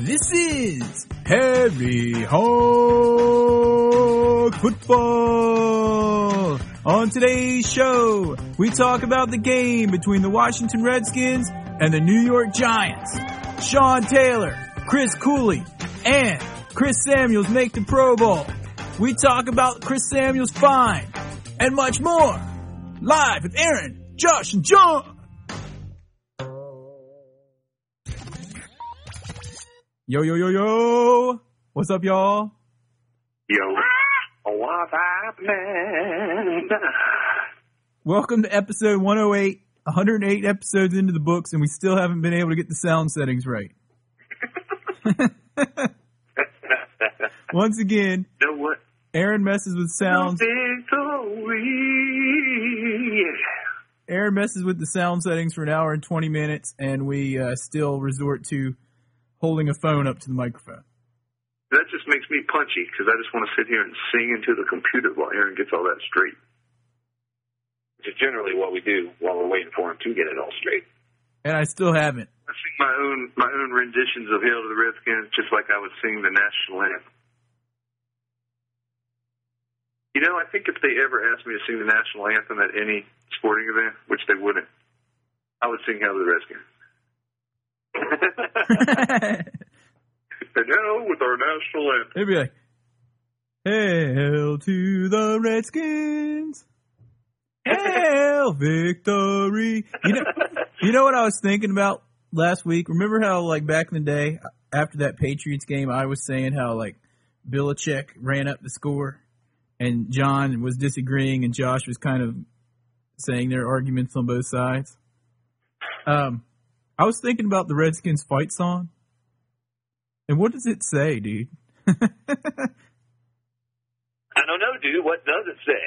This is Harry Hog Football. On today's show, we talk about the game between the Washington Redskins and the New York Giants. Sean Taylor, Chris Cooley, and Chris Samuels make the Pro Bowl. We talk about Chris Samuels' fine and much more. Live with Aaron, Josh, and John. Yo, yo, yo, yo. What's up, y'all? Yo, what's happening? Welcome to episode 108. 108 episodes into the books, and we still haven't been able to get the sound settings right. Once again, You know what? Aaron messes with sounds. Aaron messes with the sound settings for an hour and 20 minutes, and we uh, still resort to holding a phone up to the microphone. That just makes me punchy because I just want to sit here and sing into the computer while Aaron gets all that straight. which is generally what we do while we're waiting for him to get it all straight. And I still haven't. I sing my own my own renditions of "Hail to the Redskins" just like I would sing the national anthem. You know, I think if they ever asked me to sing the national anthem at any sporting event, which they wouldn't, I would sing "Hail to the Redskins." And now with our national anthem. It'd be like, Hail to the Redskins. Hail victory. You know, you know what I was thinking about last week? Remember how, like, back in the day, after that Patriots game, I was saying how, like, Belichick ran up the score and John was disagreeing and Josh was kind of saying their arguments on both sides? Um, I was thinking about the Redskins fight song. And what does it say, dude? I don't know, dude. What does it say?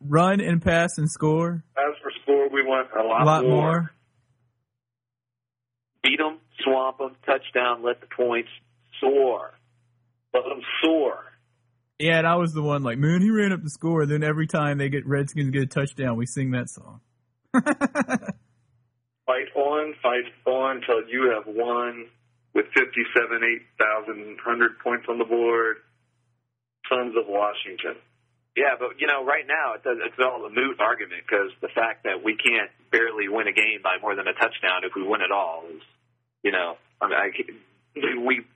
Run and pass and score. As for score, we want a A lot, lot more. Beat them, swamp them, touchdown, let the points soar. Let them soar. Yeah, and I was the one like, man, he ran up the score. And Then every time they get Redskins get a touchdown, we sing that song. Fight on, fight on until you have won with 57, 8,100 points on the board. Sons of Washington. Yeah, but you know, right now it does, it's all a moot argument because the fact that we can't barely win a game by more than a touchdown if we win at all is, you know, I mean, I, we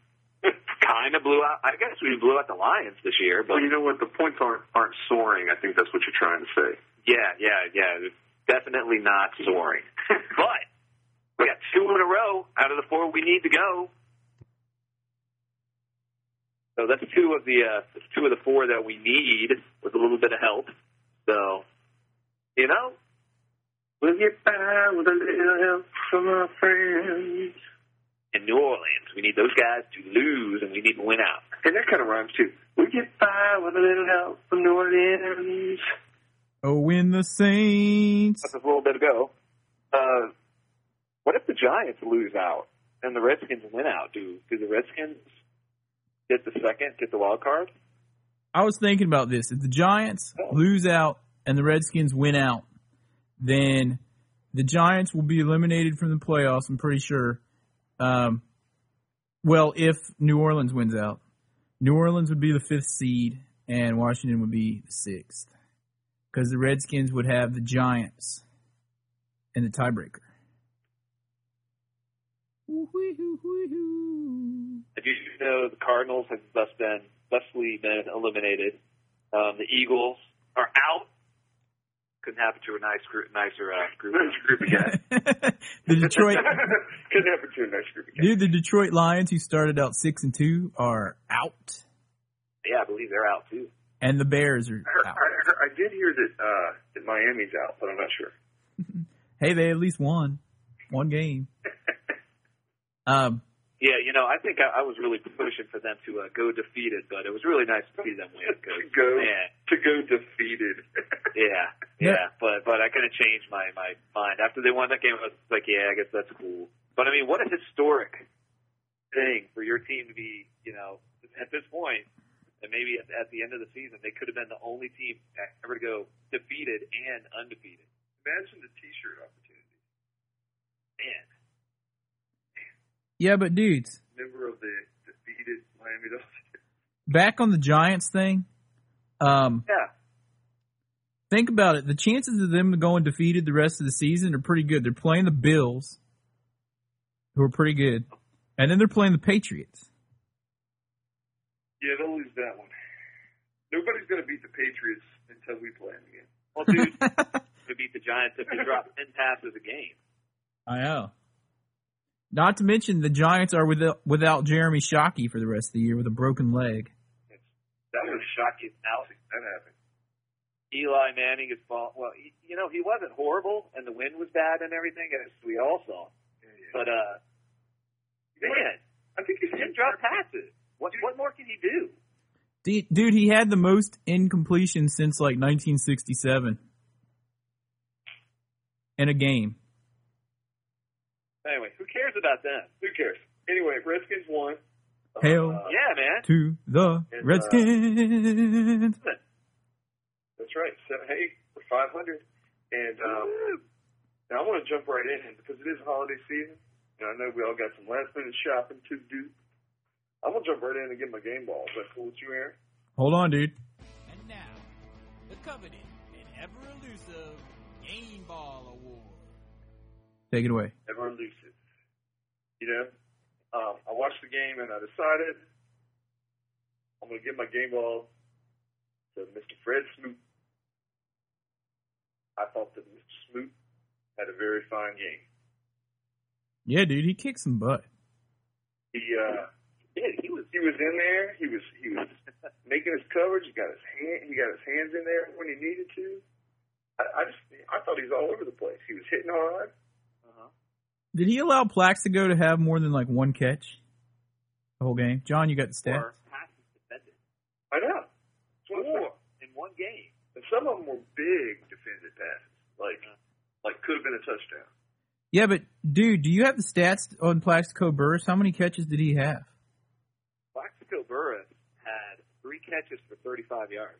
kind of blew out. I guess we blew out the Lions this year, but Well, you know what? The points aren't aren't soaring. I think that's what you're trying to say. Yeah, yeah, yeah. Definitely not soaring. but we got two in a row out of the four we need to go. So that's two of the uh, two of the four that we need with a little bit of help. So, you know, We'll get by with a little help from our friends. in New Orleans, we need those guys to lose and we need to win out. And that kind of rhymes too. We get by with a little help from New Orleans. Oh, win the Saints. That's a little bit ago. Uh, what if the Giants lose out and the Redskins win out? Do do the Redskins get the second, get the wild card? I was thinking about this. If the Giants lose out and the Redskins win out, then the Giants will be eliminated from the playoffs. I'm pretty sure. Um, well, if New Orleans wins out, New Orleans would be the fifth seed, and Washington would be the sixth, because the Redskins would have the Giants in the tiebreaker. If you know the Cardinals have thus been thusly been eliminated, um, the Eagles are out. Couldn't happen to a nice group, nicer uh, group. Group of guys. the Detroit, Couldn't happen to a nice group of guys. dude, the Detroit Lions, who started out six and two, are out, Yeah, I believe they're out too. And the Bears are I, heard, out. I, heard, I did hear that uh, that Miami's out, but I'm not sure. Hey, they at least won one game. Um, Yeah, you know, I think I, I was really pushing for them to uh, go defeated, but it was really nice to see them win. to go man, to go defeated. yeah, Yeah. yeah, but but I kind of changed my my mind after they won that game. I was like, yeah, I guess that's cool. But I mean, what a historic thing for your team to be, you know, at this point, and maybe at, at the end of the season, they could have been the only team ever to go defeated and undefeated. Imagine the T-shirt opportunity. Man, yeah, but dudes, Member of the does. Back on the Giants thing. Um, Yeah. think about it. The chances of them going defeated the rest of the season are pretty good. They're playing the Bills, who are pretty good, and then they're playing the Patriots. Yeah, they'll lose that one. Nobody's going to beat the Patriots until we play them again. Well, dude, to beat the Giants if they drop ten passes a game. I know. Not to mention the Giants are without, without Jeremy Shockey for the rest of the year with a broken leg. That was shocking. Now, That happened. Eli Manning is fall. Well, he, you know, he wasn't horrible, and the wind was bad and everything, as we all saw. Yeah, yeah. But uh, man, I think he's he didn't drop passes. What what more can he do? Dude, he had the most incompletion since like 1967 in a game. Anyway, who cares about that? Who cares? Anyway, Redskins won. Hail. Uh, Yeah, man. To the And, uh, Redskins. That's right. So, hey, we're 500. And um, now I want to jump right in because it is holiday season. And I know we all got some last minute shopping to do. I'm going to jump right in and get my game ball. Is that cool with you, Aaron? Hold on, dude. And now, the coveted and ever elusive Game Ball Award. Take it away. Ever elusive. You know, um, I watched the game and I decided I'm going to give my game ball to Mr. Fred Smoot. I thought that Mr. Smoot had a very fine game. Yeah, dude, he kicked some butt. He uh, Yeah, he was. he was in there. He was he was making his coverage. He got his hand. He got his hands in there when he needed to. I, I just I thought he was all over the place. He was hitting hard. Uh-huh. Did he allow Plaxico to go to have more than like one catch the whole game? John, you got the stats. Four passes defended. I know. That's what I'm saying. Four in one game. And some of them were big defended passes, like like could have been a touchdown. Yeah, but dude, do you have the stats on Plaxico Burress? How many catches did he have? Plaxico Burress had three catches for 35 yards.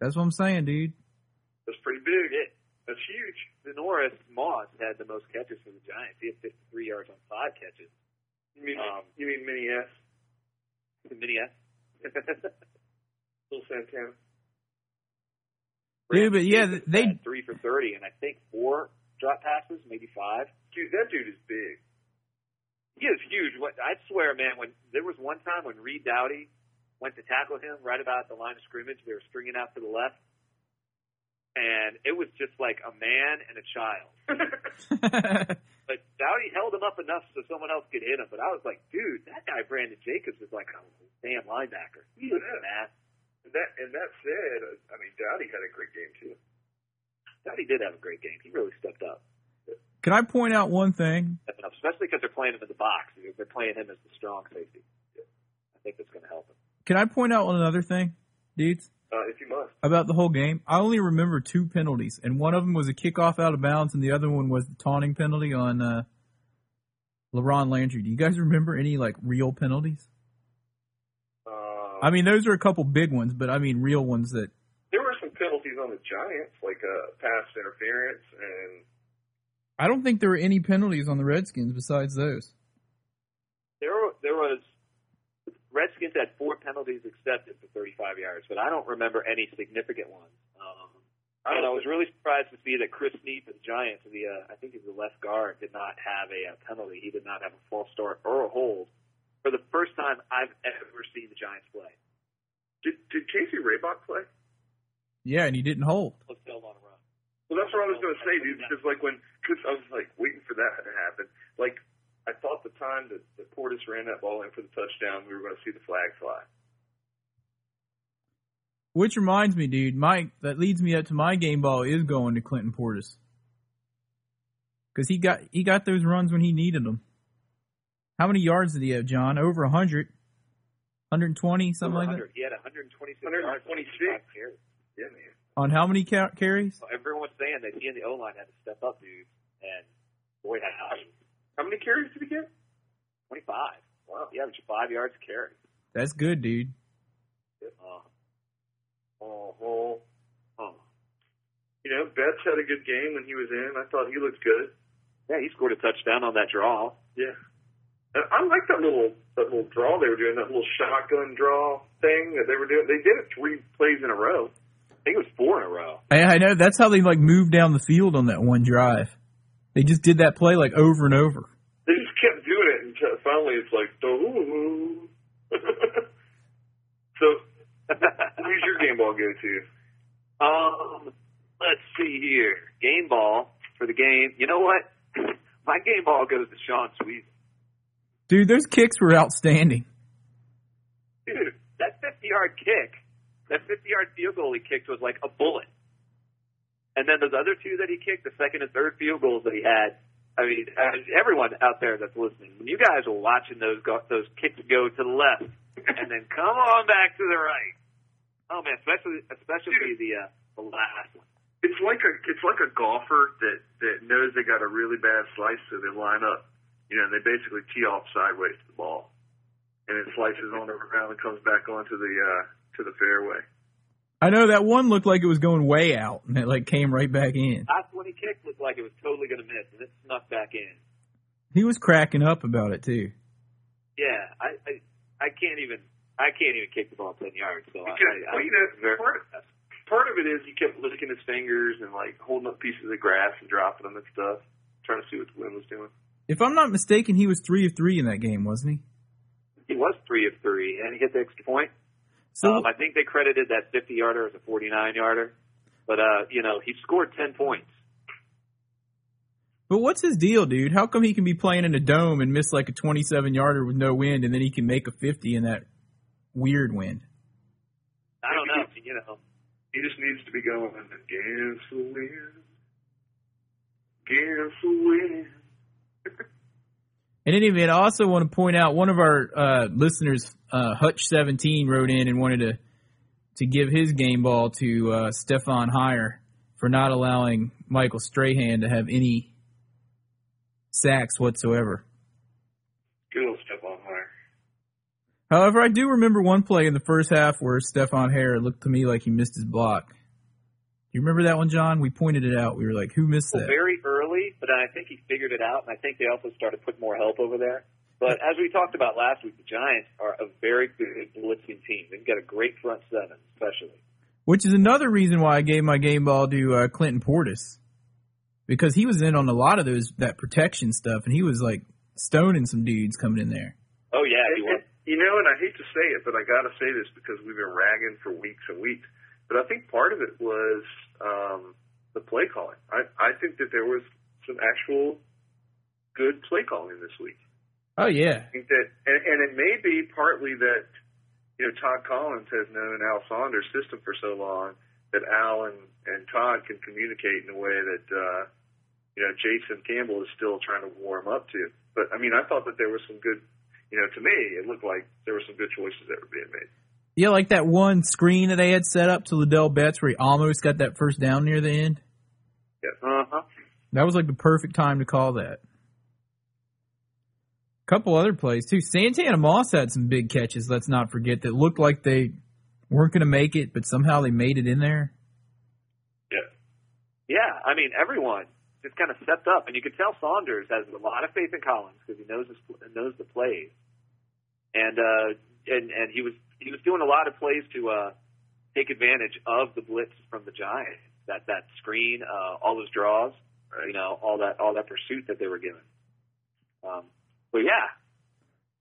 That's what I'm saying, dude. That's pretty big. It. That's huge. Sinorice Moss had the most catches for the Giants. He had 53 yards on five catches. You mean Um, you mean mini S? The mini S. Little Santana. Dude, but yeah, Davis they three for 30, and I think four drop passes, maybe five. Dude, that dude is big. He is huge. What I swear, man, when there was one time when Reed Doughty went to tackle him right about the line of scrimmage, they were stringing out to the left, and it was just like a man and a child. But Doughty held him up enough so someone else could hit him. But I was like, dude, that guy Brandon Jacobs is like a damn linebacker. He was Yeah. And that and that said, I mean Doughty had a great game too. Doughty did have a great game. He really stepped up, Can I point out one thing? especially because they're playing him in the box. They're playing him as the strong safety. I think that's going to help him. Can I point out another thing, dudes, Uh, if you must. about the whole game? I only remember two penalties, and one of them was a kickoff out of bounds, and the other one was the taunting penalty on uh, LaRon Landry. Do you guys remember any like real penalties? Uh, I mean, those are a couple big ones, but I mean real ones that. there were some penalties on the Giants, like uh, pass interference and I don't think there were any penalties on the Redskins besides those. There, were- there was Redskins had four penalties accepted for 35 yards, but I don't remember any significant ones. Um, I and I don't was really surprised to see that Chris Snee of the Giants, the uh, I think he's the left guard, did not have a, uh penalty. He did not have a false start or a hold for the first time I've ever seen the Giants play. Did, did Casey Rabach play? Yeah, and he didn't hold. Let's build on a run. Well, that's what I was going to say, dude. Because like when, cause I was like waiting for that to happen. Like I thought the time that, that Portis ran that ball in for the touchdown, we were going to see the flag fly. Which reminds me, dude, Mike, that leads me up to my game ball is going to Clinton Portis. Cause he got, he got those runs when he needed them. How many yards did he have, John? Over a hundred? 120, something like that? He had 126 yards. 126. on five carries. Yeah, man. On how many ca- carries? So everyone was saying that he and the O line had to step up, dude. And boy, how How many carries did he get? 25. Wow. He averaged five yards a carry. That's good, dude. Uh, Oh, oh. you know, Betts had a good game when he was in. I thought he looked good. Yeah, he scored a touchdown on that draw. Yeah. And I like that little that little draw they were doing, that little shotgun draw thing that they were doing. They did it three plays in a row. I think it was four in a row. I, I know that's how they like moved down the field on that one drive. They just did that play like over and over. They just kept doing it until finally it's like, oh. so, who's your game ball go to? Um, let's see here. Game ball for the game. You know what? My game ball goes to Sean Sweet. Dude, those kicks were outstanding. Dude, that 50 yard kick, that 50 yard field goal he kicked was like a bullet. And then those other two that he kicked, the second and third field goals that he had, I mean, uh, everyone out there that's listening, when you guys were watching those go, those kicks go to the left and then come on back to the right. Oh man, especially especially the uh, the last one. It's like a it's like a golfer that that knows they got a really bad slice, so they line up. You know, and they basically tee off sideways to the ball, and it slices on the ground and comes back onto the uh, to the fairway. I know that one looked like it was going way out, and it like came right back in. Last one he kicked looked like it was totally going to miss, and it snuck back in. He was cracking up about it too. Yeah, I I, I can't even I can't even kick the ball ten yards. So Because, I, I, well, I you know, very part, part of it is he kept licking his fingers and like holding up pieces of grass and dropping them and stuff, trying to see what the wind was doing. If I'm not mistaken, he was three of three in that game, wasn't he? he was three of three, and he hit the extra point. So um, I think they credited that 50 yarder as a 49 yarder, but uh, you know he scored 10 points. But what's his deal, dude? How come he can be playing in a dome and miss like a 27 yarder with no wind, and then he can make a 50 in that weird wind? I don't know, you know. He just needs to be going against the wind, against the wind. In any event, I also want to point out one of our uh, listeners, uh, Hutch17, wrote in and wanted to to give his game ball to uh, Stephon Heyer for not allowing Michael Strahan to have any sacks whatsoever. Good old step on higher. However, I do remember one play in the first half where Stephon Heyer looked to me like he missed his block. You remember that one, John? We pointed it out. We were like, "Who missed Well, that?" very early, but I think he figured it out, and I think they also started putting more help over there. But as we talked about last week, the Giants are a very good blitzing team. They've got a great front seven, especially. Which is another reason why I gave my game ball to uh, Clinton Portis, because he was in on a lot of those that protection stuff, and he was like stoning some dudes coming in there. Oh yeah, he was. You know, and I hate to say it, but I got to say this because we've been ragging for weeks and weeks. But I think part of it was um, the play calling. I, I think that there was some actual good play calling this week. Oh yeah, I think that, and, and it may be partly that you know Todd Collins has known Al Saunders' system for so long that Al and, and Todd can communicate in a way that uh, you know Jason Campbell is still trying to warm up to. But I mean, I thought that there was some good. You know, to me, it looked like there were some good choices that were being made. yeah, like that one screen that they had set up to Ladell Betts where he almost got that first down near the end. Yeah. Uh huh. That was like the perfect time to call that. Couple other plays too. Santana Moss had some big catches. Let's not forget that looked like they weren't going to make it, but somehow they made it in there. Yeah. Yeah, I mean everyone just kind of stepped up, and you could tell Saunders has a lot of faith in Collins because he knows his, knows the plays, and uh, and and he was he was doing a lot of plays to uh, take advantage of the blitz from the Giants. That that screen, uh, all those draws, you know, all that all that pursuit that they were given. Um, but yeah,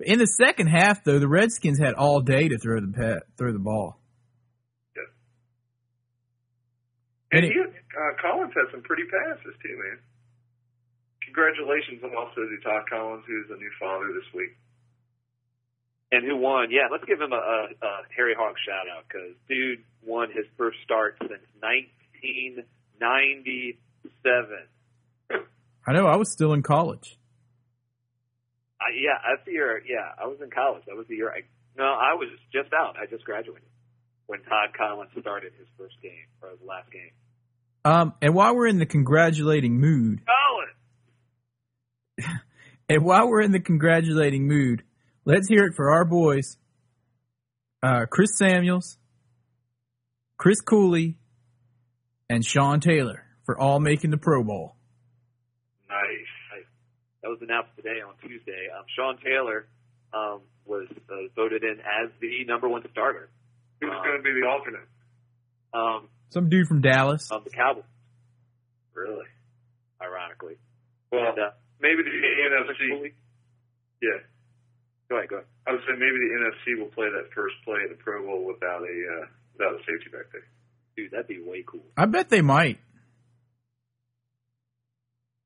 In the second half, though, the Redskins had all day to throw the pet, throw the ball. And And it- uh, Collins had some pretty passes too, man. Congratulations on also to Todd Collins, who's a new father this week. and who won? Yeah, let's give him a, a, a Harry Hog shout out because dude won his first start since 1997. I know I was still in college. I, yeah, that's the year. Yeah, I was in college. That was the year. I no, I was just out. I just graduated when Todd Collins started his first game or his last game. Um, and while we're in the congratulating mood, Collins. and while we're in the congratulating mood, let's hear it for our boys, uh, Chris Samuels, Chris Cooley, and Sean Taylor for all making the Pro Bowl. Nice. That was announced today on Tuesday. Um, Sean Taylor um, was uh, voted in as the number one starter. Who's Um, going to be the alternate? Um, Some dude from Dallas. of the Cowboys. Really, ironically. Well, And, uh, maybe the NFC. Yeah. Go ahead, go ahead. I would say maybe the NFC will play that first play in the Pro Bowl without a uh, without a safety back there. Dude, that'd be way cool. I bet they might.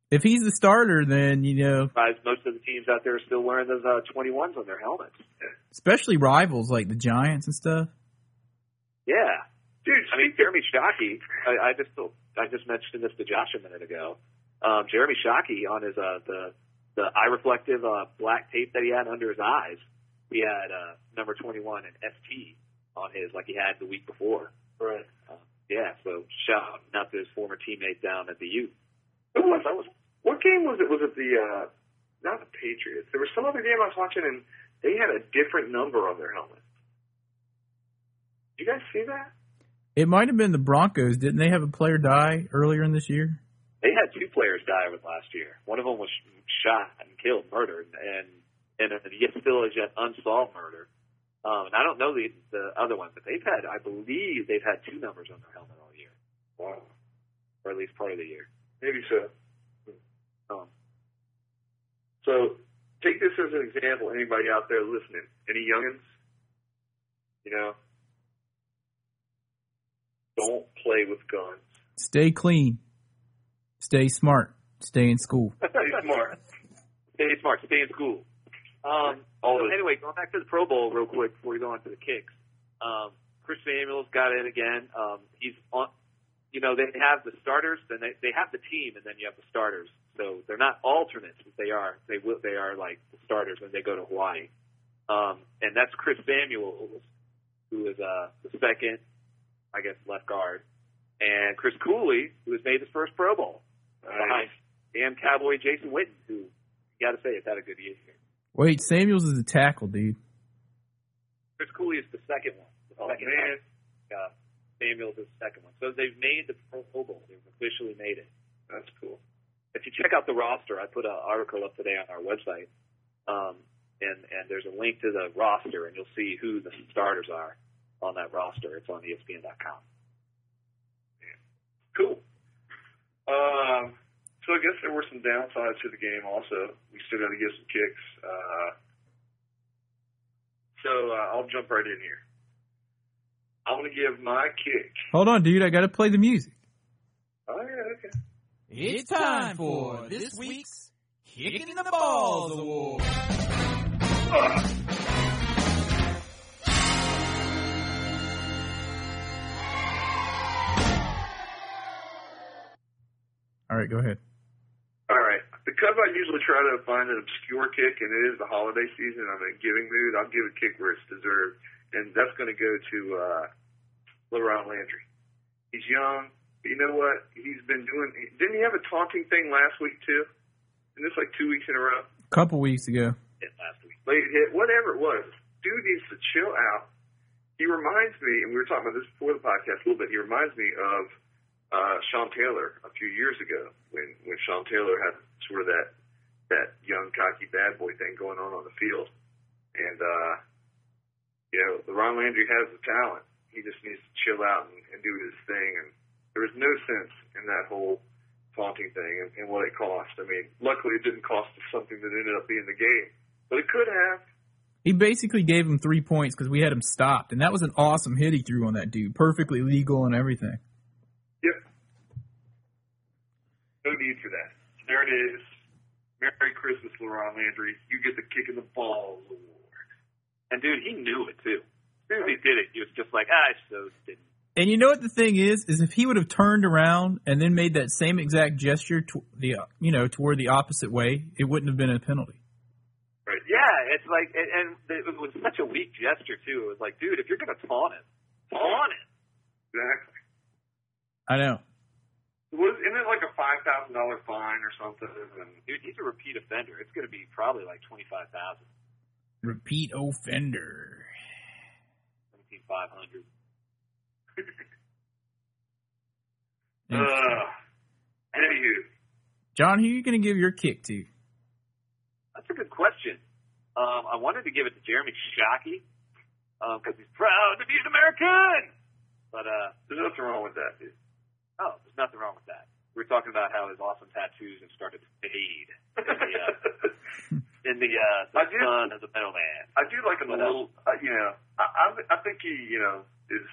If he's the starter, then you know, Surprised most of the teams out there are still wearing those uh, 21s on their helmets. especially rivals like the Giants and stuff. Yeah. Dude, I mean, Jeremy Shockey, I, I just I just mentioned this to Josh a minute ago. Um, Jeremy Shockey on his uh, the the eye reflective uh, black tape that he had under his eyes, he had uh, number 21 and ST on his like he had the week before. right. Uh, yeah, so shout out not to his former teammate down at the U. Who was that? Was what game was it? Was it the uh, not the Patriots? There was some other game I was watching, and they had a different number on their helmet. Did you guys see that? It might have been the Broncos. Didn't they have a player die earlier in this year? They had two players die with last year. One of them was shot and killed, murdered, and and yet still is yet unsolved murder. Um, and I don't know the the other one, but they've had, I believe, they've had two numbers on their helmet all year, Wow. or at least part of the year. Maybe so. Um, So take this as an example. Anybody out there listening? Any youngins? You know, don't play with guns. Stay clean. Stay smart. Stay in school. Stay smart. stay smart, stay in school. Um, All so anyway, going back to the Pro Bowl real quick before we go on to the kicks. Um, Chris Samuels got in again. Um, he's on. You know, they have the starters, then they they have the team, and then you have the starters. So they're not alternates, but they are they will they are like the starters when they go to Hawaii. Um, and that's Chris Samuels, who is uh the second, I guess, left guard, and Chris Cooley, who has made his first Pro Bowl behind damn Cowboy Jason Witten, who you got to say has had a good year. Wait, Samuels is a tackle, dude. Chris Cooley is the second one. The Oh second man, Uh, Samuels is the second one. So they've made the Pro Bowl. They've officially made it. that's cool. If you check out the roster, I put an article up today on our website, um, and and there's a link to the roster, and you'll see who the starters are on that roster. It's on ESPN.com. Cool. Um, so I guess there were some downsides to the game. Also, we still got to get some kicks. Uh, so uh, I'll jump right in here. I'm gonna give my kick. Hold on, dude. I got to play the music. Oh yeah, okay. It's time for this week's Kicking the Balls Award. All right, go ahead. All right. Because I usually try to find an obscure kick, and it is the holiday season, I'm in a giving mood. I'll give a kick where it's deserved, and that's going to go to uh, LaRon Landry. He's young, but you know what? He's been doing. Didn't he have a taunting thing last week too? And this like two weeks in a row. A couple weeks ago. Hit last week. late hit, whatever it was. Dude needs to chill out. He reminds me, and we were talking about this before the podcast a little bit. He reminds me of uh, Sean Taylor a few years ago when when Sean Taylor had sort of that that young cocky bad boy thing going on on the field, and uh, you know, Ron Landry has the talent. He just needs to chill out and, and do his thing. And there was no sense in that whole taunting thing and, and what it cost. I mean, luckily it didn't cost us something that ended up being the game, but it could have. He basically gave him three points because we had him stopped, and that was an awesome hit he threw on that dude. Perfectly legal and everything. Yep. No need for that. There it is. Merry Christmas, LaRon Landry. You get the kick in the balls award. And dude, he knew it too. As soon as he did it, he was just like, ah, I so didn't. And you know what the thing is? Is if he would have turned around and then made that same exact gesture to the you know toward the opposite way, it wouldn't have been a penalty. Right. Yeah, it's like, and, and it was such a weak gesture too. It was like, dude, if you're gonna taunt him, taunt him. Exactly. I know. Was isn't it like a five thousand dollar fine or something? And Dude, he's a repeat offender. It's gonna be probably like twenty five thousand, Repeat offender. Seventeen five hundred. uh, anywho, John, who are you going to give your kick to? That's a good question. Um, I wanted to give it to Jeremy Shockey because he's proud to be an American. But uh, There's nothing wrong with that, dude. oh, there's nothing wrong with that. We were talking about how his awesome tattoos have started to fade the uh, in the, uh, the I do- of the middleman. I do like him a little. Uh, you know, I, I I think he you know is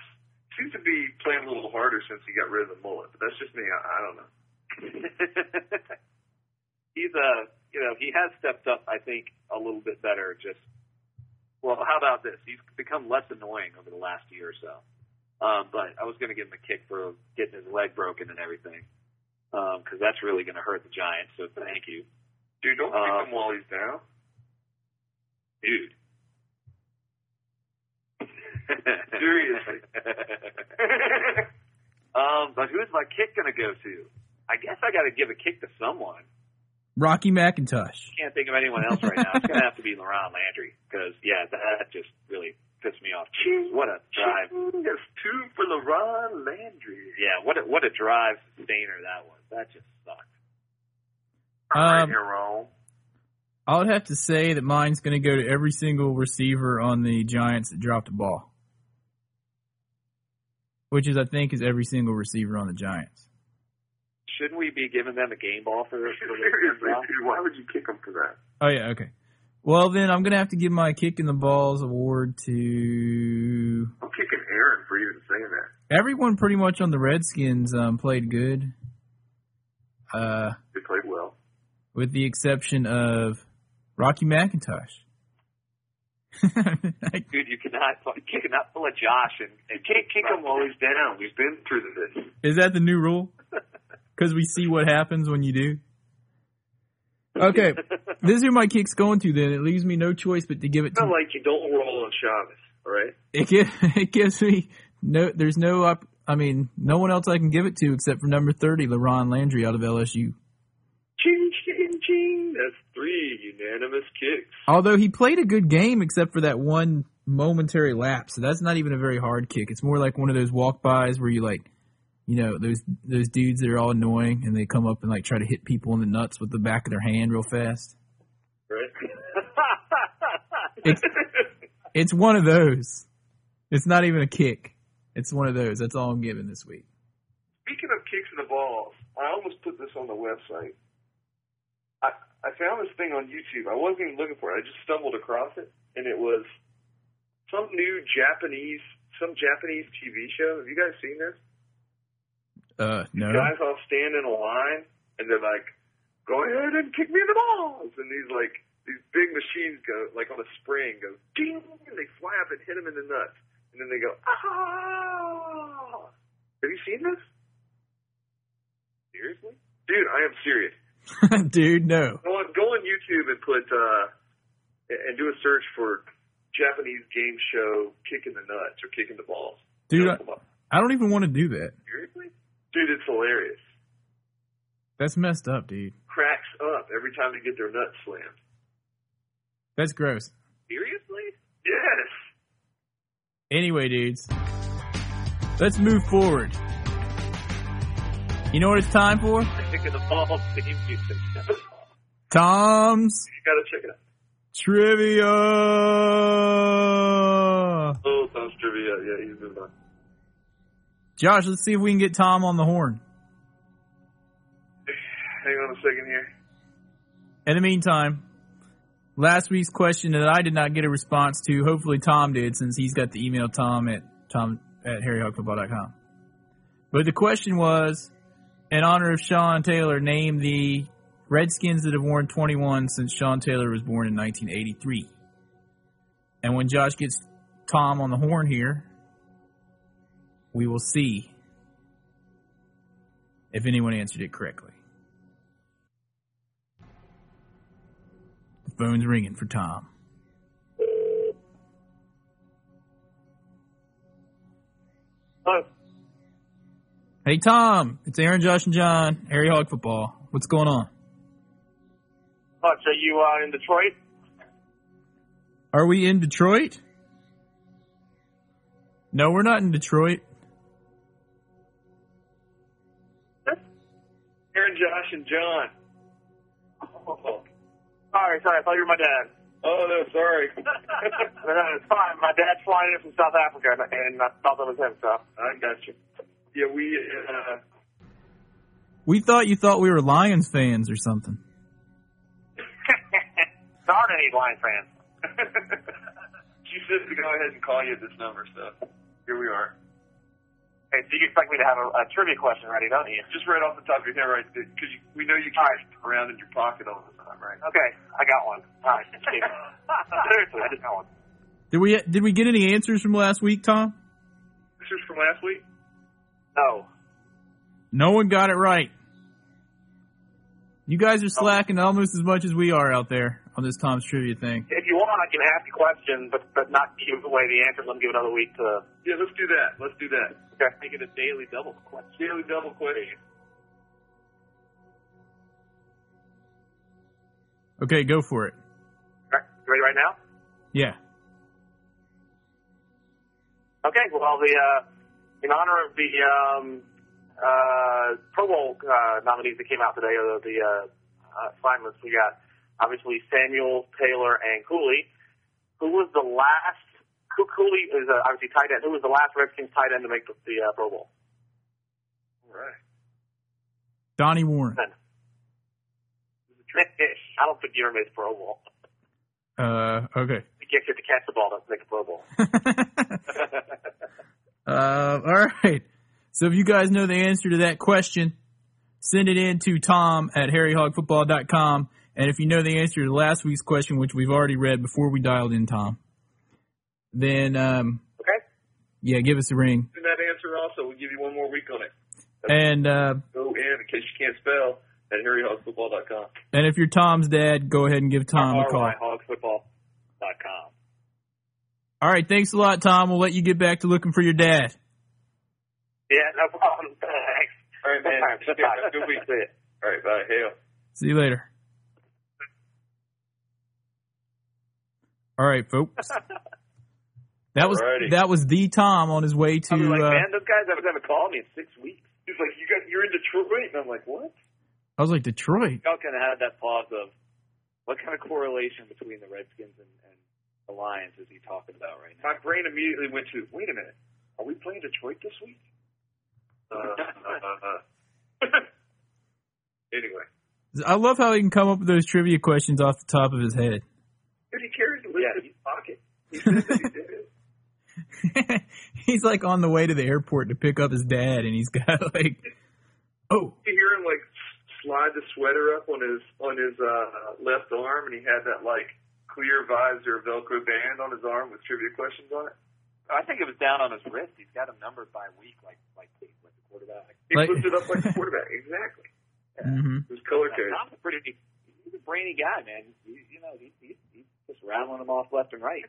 seems to be playing a little harder since he got rid of the mullet. But that's just me. I, I don't know. he's uh you know he has stepped up I think a little bit better just well how about this he's become less annoying over the last year or so um but I was going to give him a kick for getting his leg broken and everything um because that's really going to hurt the Giants so thank you Dude, don't Uh, kick him while he's down. dude Seriously. um but who's my kick going to go to I guess I got to give a kick to someone Rocky McIntosh. can't think of anyone else right now. It's gonna have to be LaRon Landry because yeah, that just really pissed me off. Jeez, what a drive! That's two for LaRon Landry. Yeah, what a what a drive sustainer that was. That just sucked. I'm Um, here, wrong. I would have to say that mine's going to go to every single receiver on the Giants that dropped a ball, which is I think is every single receiver on the Giants. Shouldn't we be giving them a game ball for, for Seriously, dude, why would you kick them for that? Oh yeah, okay. Well then, I'm going to have to give my kick in the balls award to I'm kicking Aaron for even saying that. everyone. Pretty much on the Redskins um, played good, uh, They played well. With the exception of Rocky McIntosh. Dude, you cannot you cannot pull a Josh and, and Can't kick him while he's down. We've been through this. Is that the new rule? Because we see what happens when you do. Okay, this is who my kick's going to. Then it leaves me no choice but to give it It's not to. like you don't roll on Shabbos, all right? It gives it gives me no. There's no. op- I mean, no one else I can give it to except for number thirty, LaRon Landry out of LSU. Three unanimous kicks. Although he played a good game, except for that one momentary lapse. So that's not even a very hard kick. It's more like one of those walk bys where you like, you know, those those dudes that are all annoying and they come up and like try to hit people in the nuts with the back of their hand real fast. Right? It's it's one of those. It's not even a kick. It's one of those. That's all I'm giving this week. Speaking of kicks in the balls, I almost put this on the website. I found this thing on YouTube. I wasn't even looking for it. I just stumbled across it, and it was some new Japanese, some Japanese TV show. Have you guys seen this? Uh, no. Guys all stand in a line, and they're like, "Go ahead and kick me in the balls," and these like these big machines go like on a spring go ding, and they fly up and hit them in the nuts, and then they go ah. Have you seen this? Seriously? Dude, I am serious. Dude, no. Go on, go on YouTube and put uh, and do a search for Japanese game show kicking the nuts or kicking the balls. Dude, I. I don't even want to do that. seriously, dude, it's hilarious. That's messed up, dude. Cracks up every time they get their nuts slammed. That's gross. Seriously? Yes. Anyway, dudes, let's move forward. You know what it's time for? Kick of the ball theme music. Tom's You gotta check it out. Trivia. Oh, Tom's trivia. Yeah, he's moving on. Josh, let's see if we can get Tom on the horn. Hang on a second here. In the meantime, last week's question that I did not get a response to, hopefully Tom did, since he's got the email Tom at Tom at harryhogfootball.com. But the question was, in honor of Sean Taylor, name the Redskins that have worn 21 since Sean Taylor was born in 1983. And when Josh gets Tom on the horn here, we will see if anyone answered it correctly. The phone's ringing for Tom. Oh, Hey Tom, it's Aaron, Josh, and John, Harry Hog Football. What's going on? much are you uh, in Detroit? Are we in Detroit? No, we're not in Detroit. Aaron, Josh, and John. Oh, Hi, sorry, sorry. I thought you were my dad. Oh no, sorry. No, no, it's fine. My dad's flying in from South Africa, and, and I thought that was him. So I got you. Yeah, we. Uh, We thought you thought we were Lions fans or something. there aren't any Lions fans. she said to go ahead and call you at this number, so here we are. Hey, so you expect me to have a, a trivia question ready, don't you? Just right off the top of your head, right? Because we know you carry it around in your pocket all the time, right? Okay, I got one. All right. Seriously, I just got one. Did we did we get any answers from last week, Tom? This is from last week. No. No one got it right. You guys are slacking almost as much as we are out there on this Tom's trivia thing. If you want, I can ask a question, but but not give away the answer. Let me give another week to. Yeah, let's do that. Let's do that. Okay. Make it a daily double question. Daily double question. Okay, go for it. All right, you ready right now? Yeah. Okay. Well, the uh, in honor of the um, uh, Pro Bowl uh, nominees that came out today, or the uh, uh, assignments, we got obviously Samuel, Taylor, and Cooley. Who was the last? Coo- Cooley is uh, obviously tight end. Who was the last Redskins tight end to make the, the uh, Pro Bowl? All right. Donnie Warren. I don't think you ever made the Pro Bowl. Uh, okay. You can't get to catch the ball to make a Pro Bowl. uh, all right. So if you guys know the answer to that question, send it in to Tom at harryhogfootball.com. And if you know the answer to last week's question, which we've already read before we dialed in, Tom, then um, Okay. yeah, give us a ring. And that answer also, we'll give you one more week on it. And uh, Go in, in case you can't spell, at harryhogfootball.com. and if you're Tom's dad, go ahead and give Tom a call. RYHogFootball.com. All right, thanks a lot, Tom. We'll let you get back to looking for your dad. Yeah, no problem. Thanks. All right, man. Good time. Good week. All right, bye. Hail. See you later. All right, folks. That was Alrighty. that was the Tom on his way to. I was like, uh, man, those guys haven't, haven't called me in six weeks. He's like, you got, you're in Detroit, and I'm like, what? I was like Detroit. Y'all kind of had that pause of what kind of correlation between the Redskins and, and the Lions is he talking about right now? My brain immediately went to, wait a minute, are we playing Detroit this week? Uh, uh, uh. anyway, I love how he can come up with those trivia questions off the top of his head. dude, he carries the list Yeah. in his pocket. He he he's like on the way to the airport to pick up his dad, and he's got like, oh, You hear him like slide the sweater up on his on his uh, left arm, and he had that like clear visor Velcro band on his arm with trivia questions on it. I think it was down on his wrist. He's got them numbered by week, like like like the quarterback. He Like- flipped it up like the quarterback. Exactly. hmm It was color coded. Tom's a pretty he's a brainy guy, man. He, you know, he, he, he's just rattling them off left and right.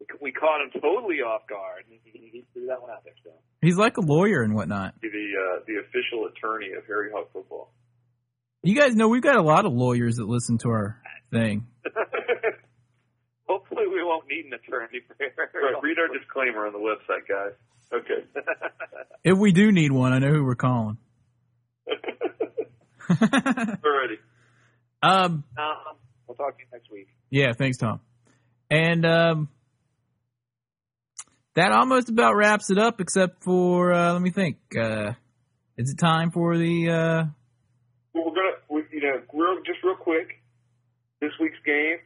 We, we caught him totally off guard. He, he, he threw that one out there. So he's like a lawyer and whatnot. The uh, the official attorney of Harry Hog football. You guys know we've got a lot of lawyers that listen to our thing. hopefully we won't need an attorney for right, read our disclaimer on the website, guys. Okay. If we do need one, I know who we're calling. Alrighty. um, Um, we'll talk to you next week. yeah, thanks, Tom. And um, that almost about wraps it up, except for uh, let me think. Uh, is it time for the? Uh, Well, we're gonna, we, you know, real, just real quick. This week's game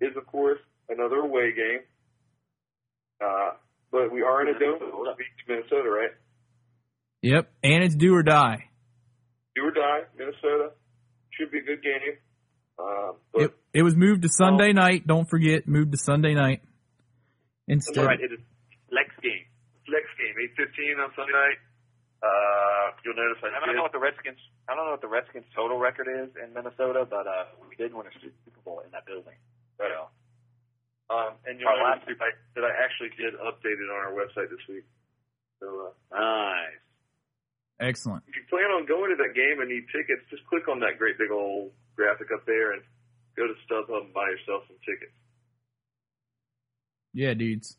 is, of course, another away game. Uh, but we are in a dome beach, Minnesota, right? yep, and it's do or die. Do or die, Minnesota. Should be a good game. Uh, but It, it was moved to Sunday night. Don't forget, moved to Sunday night instead. All right, it is Lex game. flex game, eight fifteen on Sunday night. Uh, you'll notice I, I don't know what the Redskins. I don't know what the Redskins' total record is in Minnesota, but uh, we did win a Super Bowl in that building. Right. So, Um, and you'll Our last- that I, that I actually did update it on our website this week. So uh, nice. Excellent. if you plan on going to that game and need tickets, just click on that great big old graphic up there and go to StubHub and buy yourself some tickets. Yeah, dudes.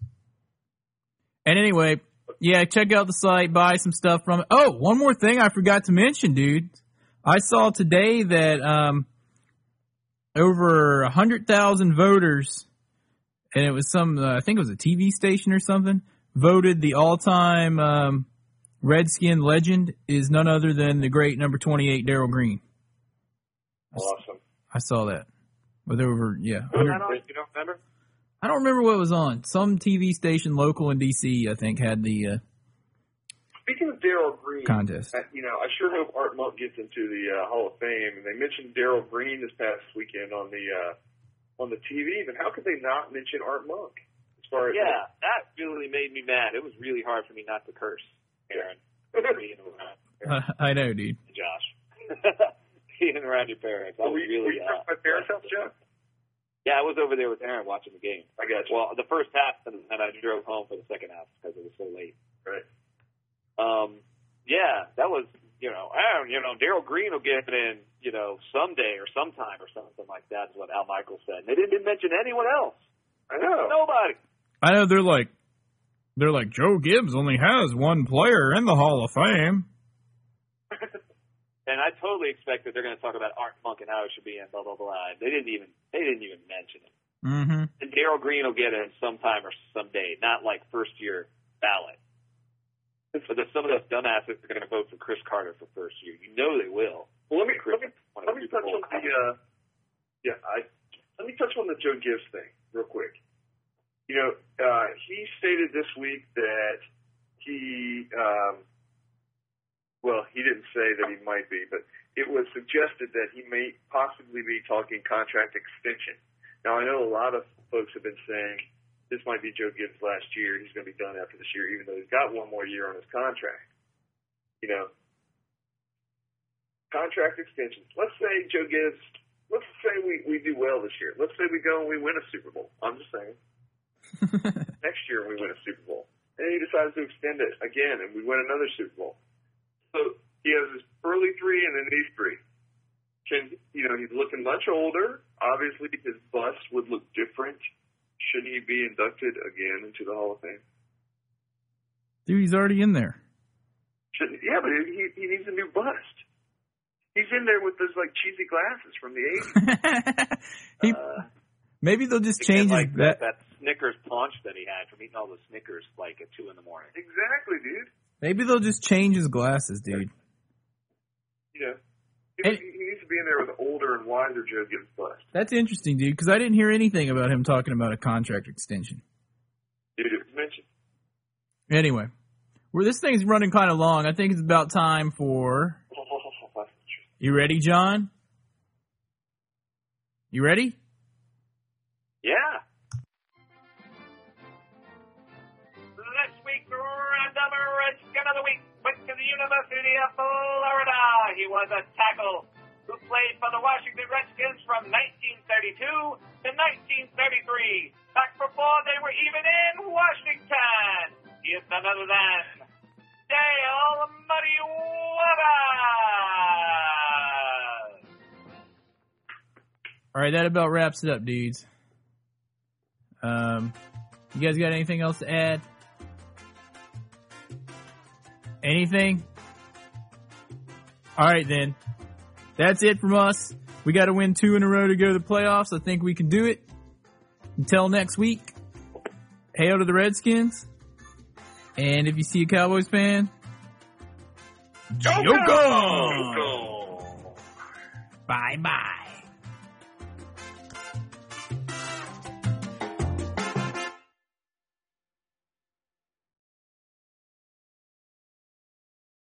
And anyway, yeah, check out the site, buy some stuff from it. Oh, one more thing I forgot to mention, dude. I saw today that um over a hundred thousand voters, and it was some uh, I think it was a TV station or something voted the all-time um, Redskin legend is none other than the great number twenty-eight Darrell Green. Awesome. I saw that with over yeah. Was that on? You don't remember? I don't remember what it was on. Some TV station local in DC, I think, had the uh, Speaking of Darrell Green, contest. uh, you know, I sure hope Art Monk gets into the uh, Hall of Fame. And they mentioned Darrell Green this past weekend on the uh, on the TV. But how could they not mention Art Monk? As far as Yeah, that really made me mad. It was really hard for me not to curse, Aaron. being around I know, dude. Josh. being around your parents. I were was you, were really you uh, my parents' house, Jeff? Yeah, I was over there with Aaron watching the game. I got you. Well, the first half, and then I drove home for the second half because it was so late. Right. Um, yeah, that was, you know, Aaron, you know, Darrell Green will get in, you know, someday or sometime or something like that is what Al Michaels said. They didn't mention anyone else. I know. Nobody. I know they're like they're like Joe Gibbs only has one player in the Hall of Fame. And I totally expect that they're going to talk about Art Monk and how it should be in blah blah blah. They didn't even they didn't even mention it. Mm-hmm. And Darrell Green will get in sometime or someday, not like first year ballot. But the, some of those dumbasses are going to vote for Cris Carter for first year. You know they will. Well, let me let me let me touch on the uh, yeah I let me touch on the Joe Gibbs thing real quick. You know, uh, he stated this week that he um, well, he didn't say that he might be, but it was suggested that he may possibly be talking contract extension. Now, I know a lot of folks have been saying this might be Joe Gibbs' last year. He's going to be done after this year, even though he's got one more year on his contract. You know, contract extensions. Let's say Joe Gibbs. Let's say we we do well this year. Let's say we go and we win a Super Bowl. I'm just saying. Next year we win a Super Bowl, and he decides to extend it again, and we win another Super Bowl. So he has his early three and then these three. Can you know he's looking much older. Obviously, his bust would look different. Should he be inducted again into the Hall of Fame? Dude, he's already in there. Should, yeah, but he he needs a new bust. He's in there with those like cheesy glasses from the '80s. he, Uh, maybe they'll just change like his, that, that. that Snickers punch that he had from eating all the Snickers like at two in the morning. exactly, dude. Maybe they'll just change his glasses, dude. You know, he, And- he needs to be in there with older and wiser Joe Gibbs bust. That's interesting, dude, because I didn't hear anything about him talking about a contract extension. Dude, it was mentioned. Anyway, well, this thing's running kind of long. I think it's about time for. You ready, John? You ready? Yeah. This week, Random of the Week went to the University of Florida. He was a tackle who played for the Washington Redskins from 1932 to 1933, back before they were even in Washington. He is none other than Dale Muddy Waters. All right, that about wraps it up, dudes. Um, you guys got anything else to add? Anything? All right, then. That's it from us. We got to win two in a row to go to the playoffs. I think we can do it. Until next week, hail to the Redskins. And if you see a Cowboys fan, joke on. Bye bye.